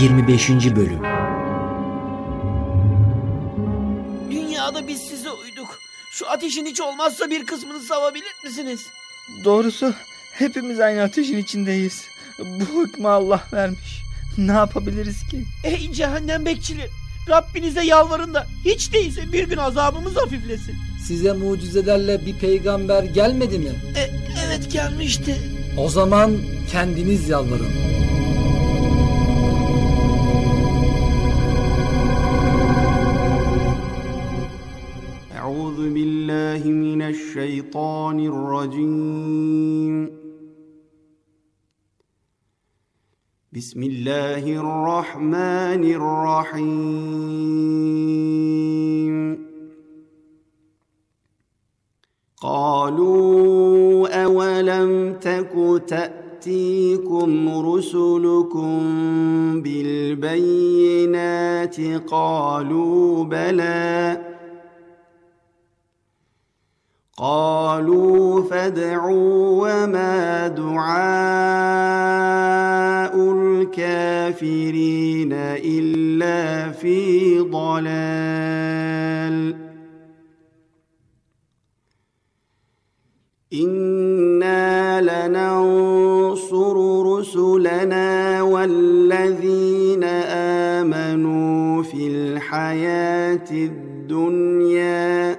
25. Bölüm Dünyada biz size uyduk. Şu ateşin hiç olmazsa bir kısmını savabilir misiniz? Doğrusu hepimiz aynı ateşin içindeyiz. Bu hükmü Allah vermiş. Ne yapabiliriz ki? Ey cehennem bekçileri! Rabbinize yalvarın da hiç değilse bir gün azabımız hafiflesin. Size mucizelerle bir peygamber gelmedi mi? E, evet gelmişti. O zaman kendiniz yalvarın. بالله من الشيطان الرجيم. بسم الله الرحمن الرحيم. قالوا أولم تك تأتيكم رسلكم بالبينات؟ قالوا بلى. قالوا فادعوا وما دعاء الكافرين إلا في ضلال. إنا لننصر رسلنا والذين آمنوا في الحياة الدنيا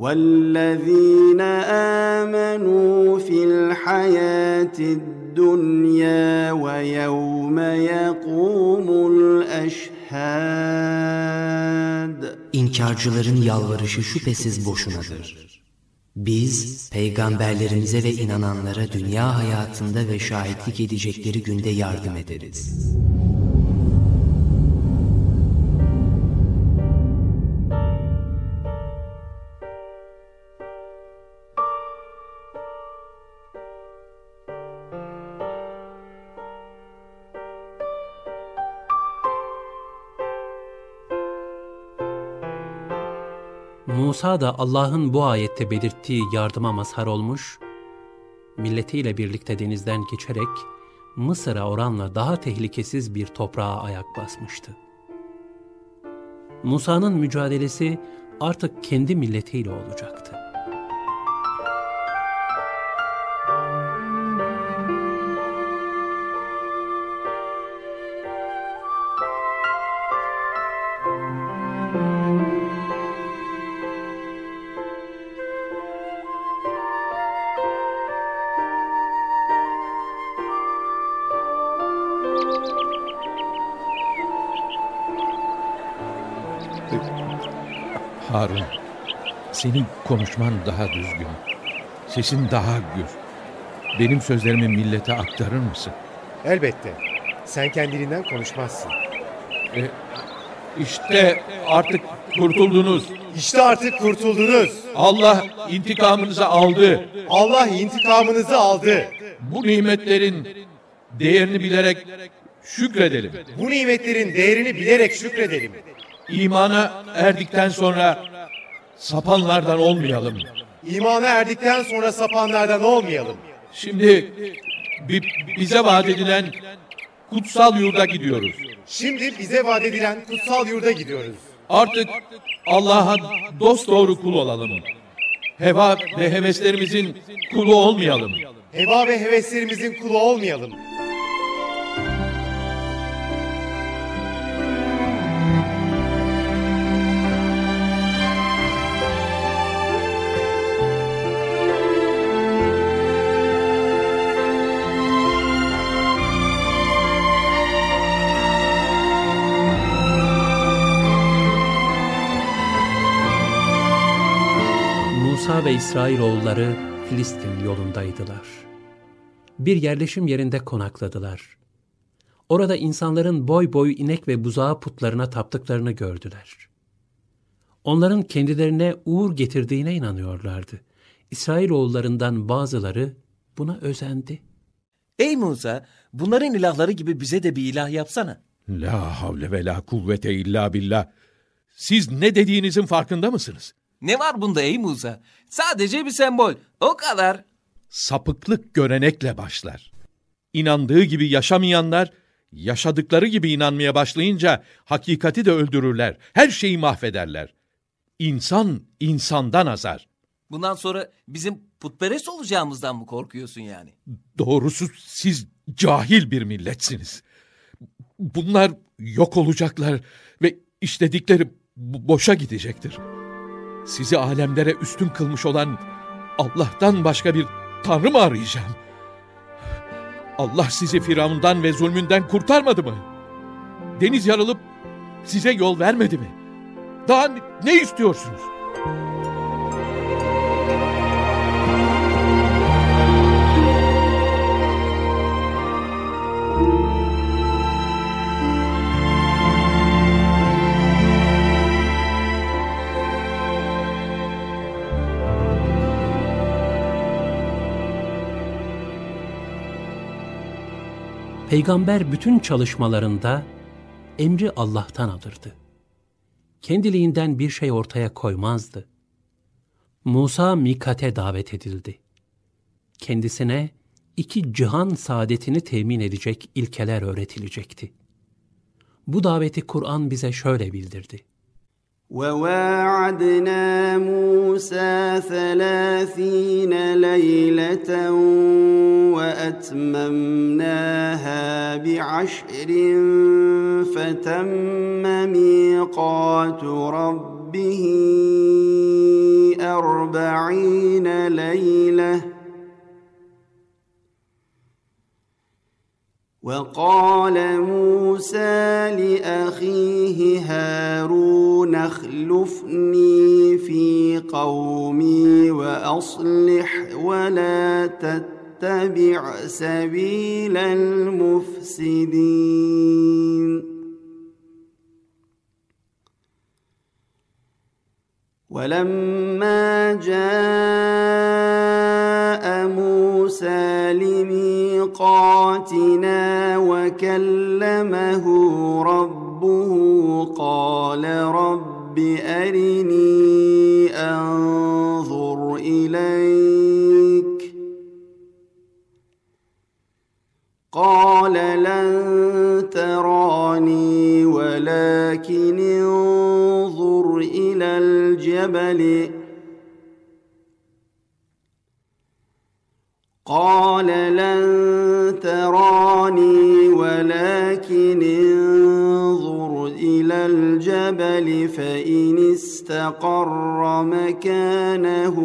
والذين آمنوا في الحياة الدنيا ويوم يقوم الأشهاد İnkarcıların yalvarışı şüphesiz boşunadır. Biz peygamberlerimize ve inananlara dünya hayatında ve şahitlik edecekleri günde yardım ederiz. Musa da Allah'ın bu ayette belirttiği yardıma mazhar olmuş, milletiyle birlikte denizden geçerek Mısır'a oranla daha tehlikesiz bir toprağa ayak basmıştı. Musa'nın mücadelesi artık kendi milletiyle olacaktı. Harun, senin konuşman daha düzgün. Sesin daha gür. Benim sözlerimi millete aktarır mısın? Elbette. Sen kendiliğinden konuşmazsın. E, işte artık kurtuldunuz. İşte artık kurtuldunuz. Allah intikamınızı aldı. Allah intikamınızı aldı. Bu nimetlerin değerini bilerek şükredelim. Bu nimetlerin değerini bilerek şükredelim. İmana erdikten sonra sapanlardan olmayalım. İmana erdikten sonra sapanlardan olmayalım. Şimdi bi- bize vaat edilen kutsal yurda gidiyoruz. Şimdi bize vaat edilen kutsal yurda gidiyoruz. Artık Allah'a dost doğru kul olalım. Heva ve heveslerimizin kulu olmayalım. Heva ve heveslerimizin kulu olmayalım. Musa ve İsrailoğulları Filistin yolundaydılar. Bir yerleşim yerinde konakladılar. Orada insanların boy boy inek ve buzağı putlarına taptıklarını gördüler. Onların kendilerine uğur getirdiğine inanıyorlardı. İsrailoğullarından bazıları buna özendi. Ey Musa, bunların ilahları gibi bize de bir ilah yapsana. La havle ve la kuvvete illa billah. Siz ne dediğinizin farkında mısınız? Ne var bunda ey Musa? Sadece bir sembol. O kadar. Sapıklık görenekle başlar. İnandığı gibi yaşamayanlar, yaşadıkları gibi inanmaya başlayınca hakikati de öldürürler. Her şeyi mahvederler. İnsan insandan azar. Bundan sonra bizim putperest olacağımızdan mı korkuyorsun yani? Doğrusu siz cahil bir milletsiniz. Bunlar yok olacaklar ve işledikleri boşa gidecektir. Sizi alemlere üstün kılmış olan Allah'tan başka bir tanrı mı arayacağım? Allah sizi Firavundan ve zulmünden kurtarmadı mı? Deniz yarılıp size yol vermedi mi? Daha ne istiyorsunuz? Peygamber bütün çalışmalarında emri Allah'tan alırdı. Kendiliğinden bir şey ortaya koymazdı. Musa mikate davet edildi. Kendisine iki cihan saadetini temin edecek ilkeler öğretilecekti. Bu daveti Kur'an bize şöyle bildirdi. وواعدنا موسى ثلاثين ليلة وأتممناها بعشر فتم ميقات ربه أربعين ليلة. وقال موسى لأخيه اخلفني في قومي وأصلح ولا تتبع سبيل المفسدين. ولما جاء موسى لميقاتنا وكلمه ربه قال رب أرني أنظر إليك قال لن تراني ولكن انظر إلى الجبل قال لن الجبل فإن استقر مكانه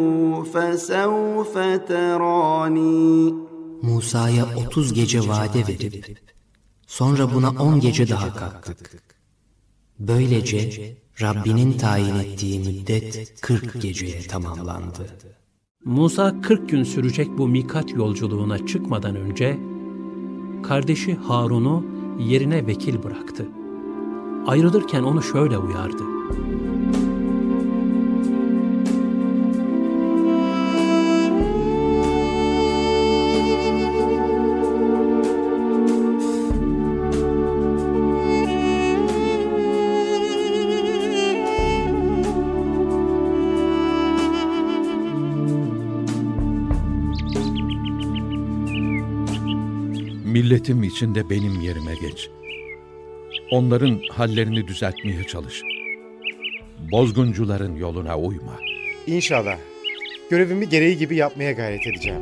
فسوف تراني Musa'ya 30 gece vade verip sonra buna 10 gece daha kattık. Böylece Rabbinin tayin ettiği müddet 40 geceye tamamlandı. Musa 40 gün sürecek bu mikat yolculuğuna çıkmadan önce kardeşi Harun'u yerine vekil bıraktı. Ayrılırken onu şöyle uyardı. Milletim içinde benim yerime geç. Onların hallerini düzeltmeye çalış. Bozguncuların yoluna uyma. İnşallah. Görevimi gereği gibi yapmaya gayret edeceğim.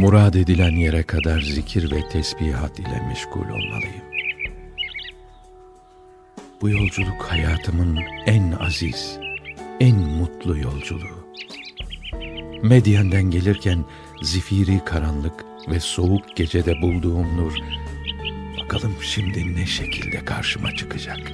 Murad edilen yere kadar zikir ve tesbihat ile meşgul olmalıyım. Bu yolculuk hayatımın en aziz, en mutlu yolculuğu. Medyen'den gelirken zifiri karanlık ve soğuk gecede bulduğum nur, bakalım şimdi ne şekilde karşıma çıkacak.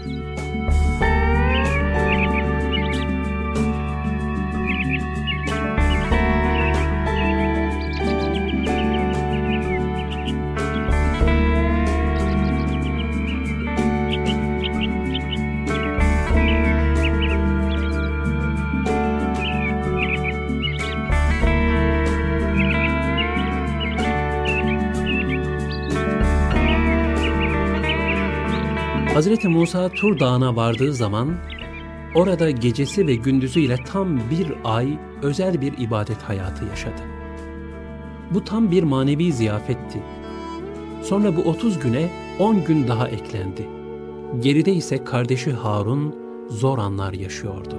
Hazreti Musa Tur Dağı'na vardığı zaman orada gecesi ve gündüzüyle tam bir ay özel bir ibadet hayatı yaşadı. Bu tam bir manevi ziyafetti. Sonra bu 30 güne 10 gün daha eklendi. Geride ise kardeşi Harun zor anlar yaşıyordu.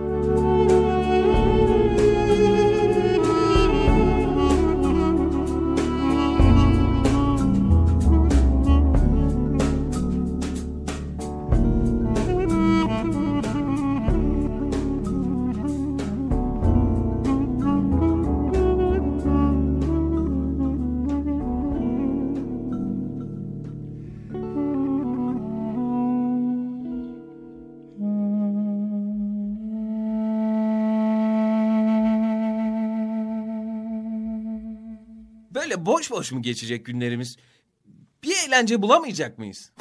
Böyle boş boş mu geçecek günlerimiz? Bir eğlence bulamayacak mıyız?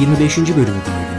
Yirmi beşinci bölümü dinlediniz.